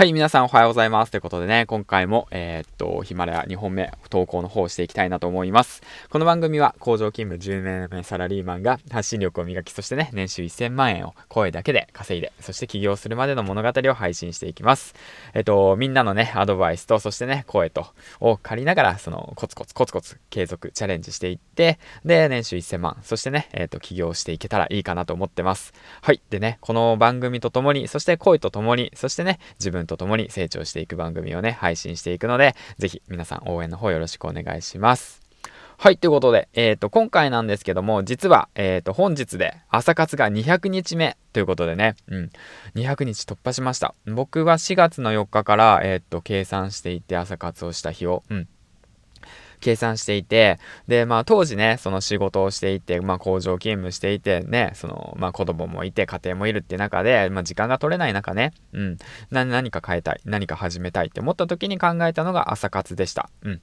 はい、皆さんおはようございます。ということでね、今回も、えー、っと、ヒマラヤ2本目、投稿の方をしていきたいなと思います。この番組は、工場勤務10年目サラリーマンが発信力を磨き、そしてね、年収1000万円を声だけで稼いで、そして起業するまでの物語を配信していきます。えっと、みんなのね、アドバイスと、そしてね、声と、を借りながら、その、コツコツコツコツ継続、チャレンジしていって、で、年収1000万、そしてね、えっと、起業していけたらいいかなと思ってます。はい。でね、この番組とともに、そして声とともに、そしてね、自分とともに成長していく番組をね、配信していくので、ぜひ皆さん応援の方よろしくお願いします。はい、ということで、えっ、ー、と、今回なんですけども、実は、えっ、ー、と、本日で朝活が200日目ということでね、うん、200日突破しました。僕は4月の4日から、えっ、ー、と、計算していて朝活をした日を、うん、計算していて、で、まあ当時ね、その仕事をしていて、まあ工場勤務していてね、その、まあ子供もいて、家庭もいるって中で、まあ時間が取れない中ね、うん、何か変えたい、何か始めたいって思った時に考えたのが朝活でした。うん。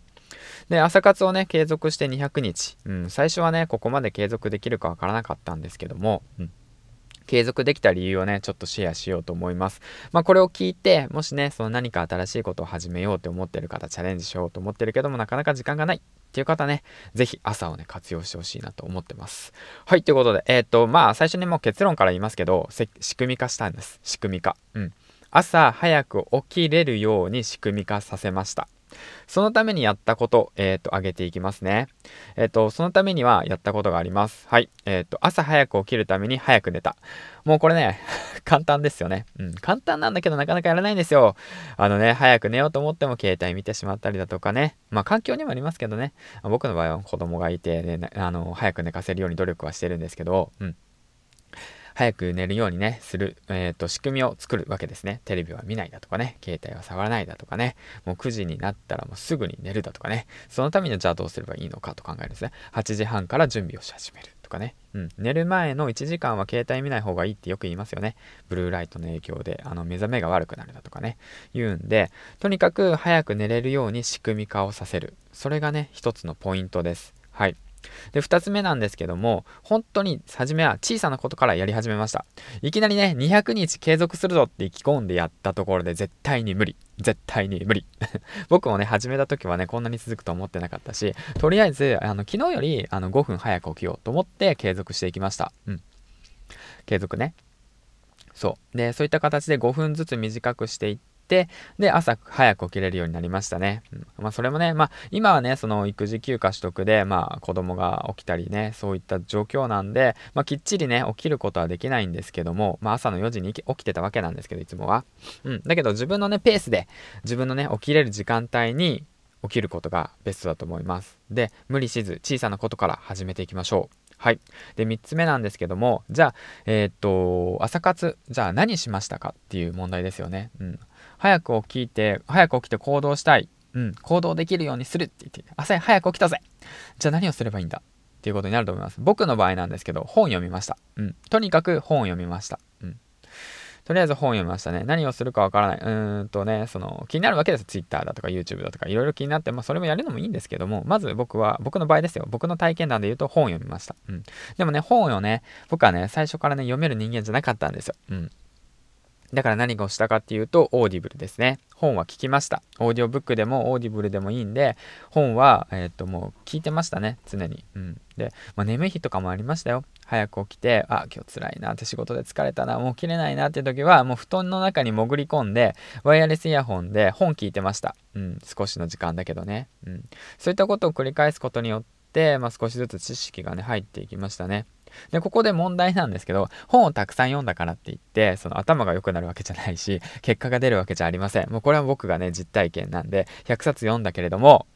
で、朝活をね、継続して200日。うん、最初はね、ここまで継続できるかわからなかったんですけども、うん。継続できた理由をね、ちょっとシェアしようと思います。まあこれを聞いて、もしね、その何か新しいことを始めようと思ってる方、チャレンジしようと思ってるけども、なかなか時間がないっていう方ね、ぜひ朝をね、活用してほしいなと思ってます。はい、ということで、えー、っと、まあ最初にもう結論から言いますけど、仕組み化したんです。仕組み化。うん。朝早く起きれるように仕組み化させました。そのためにやったこと、えっ、ー、と、挙げていきますね。えっ、ー、と、そのためにはやったことがあります。はい。えっ、ー、と、朝早く起きるために早く寝た。もうこれね、簡単ですよね。うん。簡単なんだけどなかなかやらないんですよ。あのね、早く寝ようと思っても携帯見てしまったりだとかね。まあ、環境にもありますけどね。僕の場合は子供がいて、ね、あの、早く寝かせるように努力はしてるんですけど、うん。早く寝るようにね、する、えっ、ー、と、仕組みを作るわけですね。テレビは見ないだとかね、携帯は触らないだとかね、もう9時になったらもうすぐに寝るだとかね、そのためにじゃあどうすればいいのかと考えるんですね。8時半から準備をし始めるとかね。うん。寝る前の1時間は携帯見ない方がいいってよく言いますよね。ブルーライトの影響で、あの、目覚めが悪くなるだとかね、言うんで、とにかく早く寝れるように仕組み化をさせる。それがね、一つのポイントです。はい。で、二つ目なんですけども、本当に初めは小さなことからやり始めました。いきなりね、200日継続するぞって意気込んでやったところで絶対に無理。絶対に無理。僕もね、始めた時はね、こんなに続くと思ってなかったし、とりあえず、あの、昨日よりあの5分早く起きようと思って継続していきました。うん。継続ね。そう。で、そういった形で5分ずつ短くしていって、で、朝早く起きれるようになりましたね。うん、まあ、それもね、まあ、今はね、その育児休暇取得で、まあ、子供が起きたりね、そういった状況なんで、まあ、きっちりね、起きることはできないんですけども、まあ、朝の4時に起きてたわけなんですけど、いつもは。うん。だけど、自分のね、ペースで、自分のね、起きれる時間帯に、起きることがベストだと思います。で、無理しず小さなことから始めていきましょう。はい。で、3つ目なんですけども、じゃあ、えー、っと、朝活、じゃあ何しましたかっていう問題ですよね。うん。早く起きて、早く起きて行動したい。うん。行動できるようにするって言って、朝早く起きたぜじゃあ何をすればいいんだ？っていうことになると思います。僕の場合なんですけど、本読みました。うん。とにかく本読みました。うん。とりあえず本読みましたね。何をするかわからない。うーんとね、その、気になるわけです。Twitter だとか YouTube だとか、いろいろ気になって、まあ、それもやるのもいいんですけども、まず僕は、僕の場合ですよ。僕の体験談で言うと本を読みました。うん。でもね、本をね、僕はね、最初からね、読める人間じゃなかったんですよ。うん。だから何をしたかっていうと、 Audible ですね。本は聞きました。オーディオブックでも Audible でもいいんで、本は、えっ、と、もう聞いてましたね、常に。うん。で、まあ、眠い日とかもありましたよ。早く起きて、あ、今日辛いなって仕事で疲れたな、もう起きれないなっていう時は、もう布団の中に潜り込んで、ワイヤレスイヤホンで本聞いてました。うん。少しの時間だけどね。うん。そういったことを繰り返すことによって、まあ、少しずつ知識がね、入っていきましたね。で、ここで問題なんですけど、本をたくさん読んだからって言って、その頭が良くなるわけじゃないし、結果が出るわけじゃありません。もうこれは僕がね、実体験なんで、100冊読んだけれども、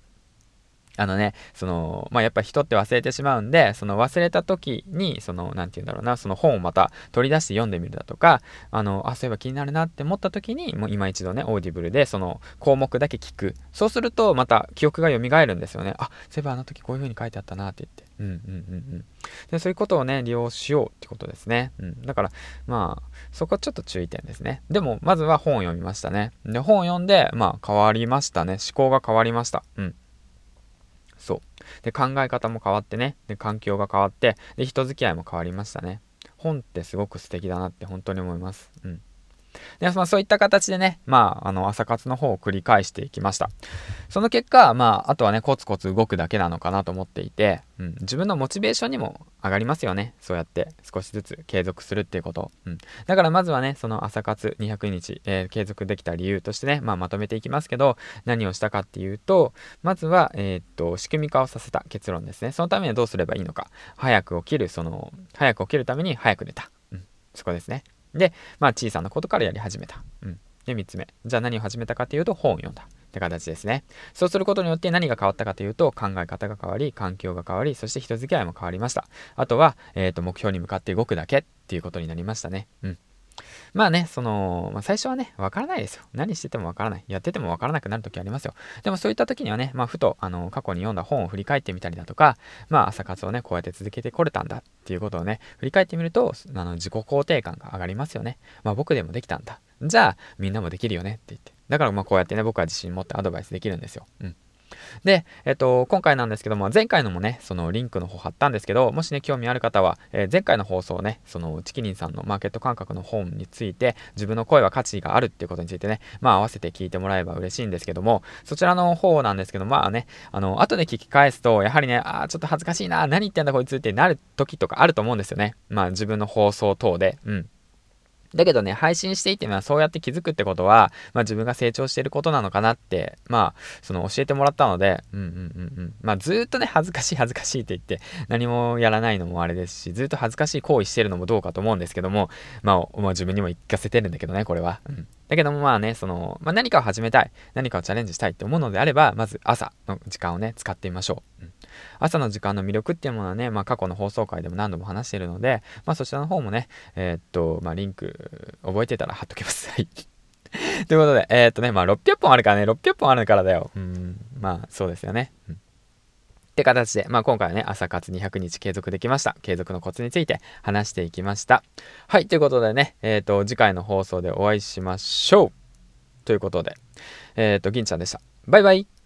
あのね、その、まあ、やっぱ人って忘れてしまうんで、その忘れた時に、その、なんて言うんだろうな、その本をまた取り出して読んでみるだとか、あの、あ、そういえば気になるなって思った時に、もう今一度ね、 Audible でその項目だけ聞く。そうすると、また記憶が蘇るんですよね。あ、そういえばあの時こういう風に書いてあったなって言って。うんうんうんうん。で、そういうことをね、利用しようってことですね。うん。だから、まあ、そこちょっと注意点ですね。でも、まずは本を読みましたね。で、本を読んで、まあ、変わりましたね。思考が変わりました。うん。そう。で、考え方も変わってね。で、環境が変わって、で、人付き合いも変わりましたね。本ってすごく素敵だなって本当に思います。うん。で、まあ、そういった形でね、まあ、あの、朝活の方を繰り返していきました。その結果、まあ、あとはね、コツコツ動くだけなのかなと思っていて、うん、自分のモチベーションにも上がりますよね。そうやって少しずつ継続するっていうこと。うん。だからまずはね、その朝活200日、えー、継続できた理由としてね、まあ、まとめていきますけど、何をしたかっていうと、まずは、えー、っと、仕組み化をさせた結論ですね。そのためにはどうすればいいのか。早く起きる、その、早く起きるために早く寝た。うん。そこですね。で、まあ、小さなことからやり始めた。うん。で、3つ目。じゃあ何を始めたかというと、本を読んだ。って形ですね。そうすることによって何が変わったかというと、考え方が変わり、環境が変わり、そして人付き合いも変わりました。あとは、えっ、ー、と、目標に向かって動くだけっていうことになりましたね。うん。まあね、その、まあ、最初はね、わからないですよ。何しててもわからない。やっててもわからなくなる時ありますよ。でもそういった時にはね、まあ、ふと、あの、過去に読んだ本を振り返ってみたりだとか、まあ、朝活をね、こうやって続けてこれたんだっていうことをね、振り返ってみると、あの、自己肯定感が上がりますよね。まあ、僕でもできたんだ。じゃあ、みんなもできるよねって言って。だからまあこうやってね、僕は自信持ってアドバイスできるんですよ。うん。で、えっと、今回なんですけども、前回のもね、そのリンクの方貼ったんですけど、もしね、興味ある方は、えー、前回の放送ね、そのチキリンさんのマーケット感覚の本について、自分の声は価値があるっていうことについてね、まあ合わせて聞いてもらえば嬉しいんですけども、そちらの方なんですけど、まあね、あの、後で聞き返すと、やはりね、ああ、ちょっと恥ずかしいな、何言ってんだこいつってなる時とかあると思うんですよね。まあ自分の放送等で。うん。だけどね、配信していて、まあ、そうやって気づくってことは、まあ、自分が成長していることなのかなって、まあ、その教えてもらったので、うんうんうんうん。まあ、ずっとね、恥ずかしい恥ずかしいって言って、何もやらないのもあれですし、ずっと恥ずかしい行為してるのもどうかと思うんですけども、まあ、まあ、自分にも言かせてるんだけどね、これは。うん。だけどもまあね、その、まあ、何かを始めたい、何かをチャレンジしたいって思うのであれば、まず朝の時間をね、使ってみましょう。うん、朝の時間の魅力っていうものはね、まあ、過去の放送回でも何度も話しているので、まあ、そちらの方もね、えー、っと、まあ、リンク覚えてたら貼っときます。はい。ということで、えー、っとね、まあ、600本あるからね、600本あるからだよ。うん、まあ、そうですよね。うんって形で、まあ、今回はね、朝活200日継続できました。継続のコツについて話していきました。はい、ということでね、えっ、ー、と、次回の放送でお会いしましょう。ということで、えっ、ー、と、銀ちゃんでした。バイバイ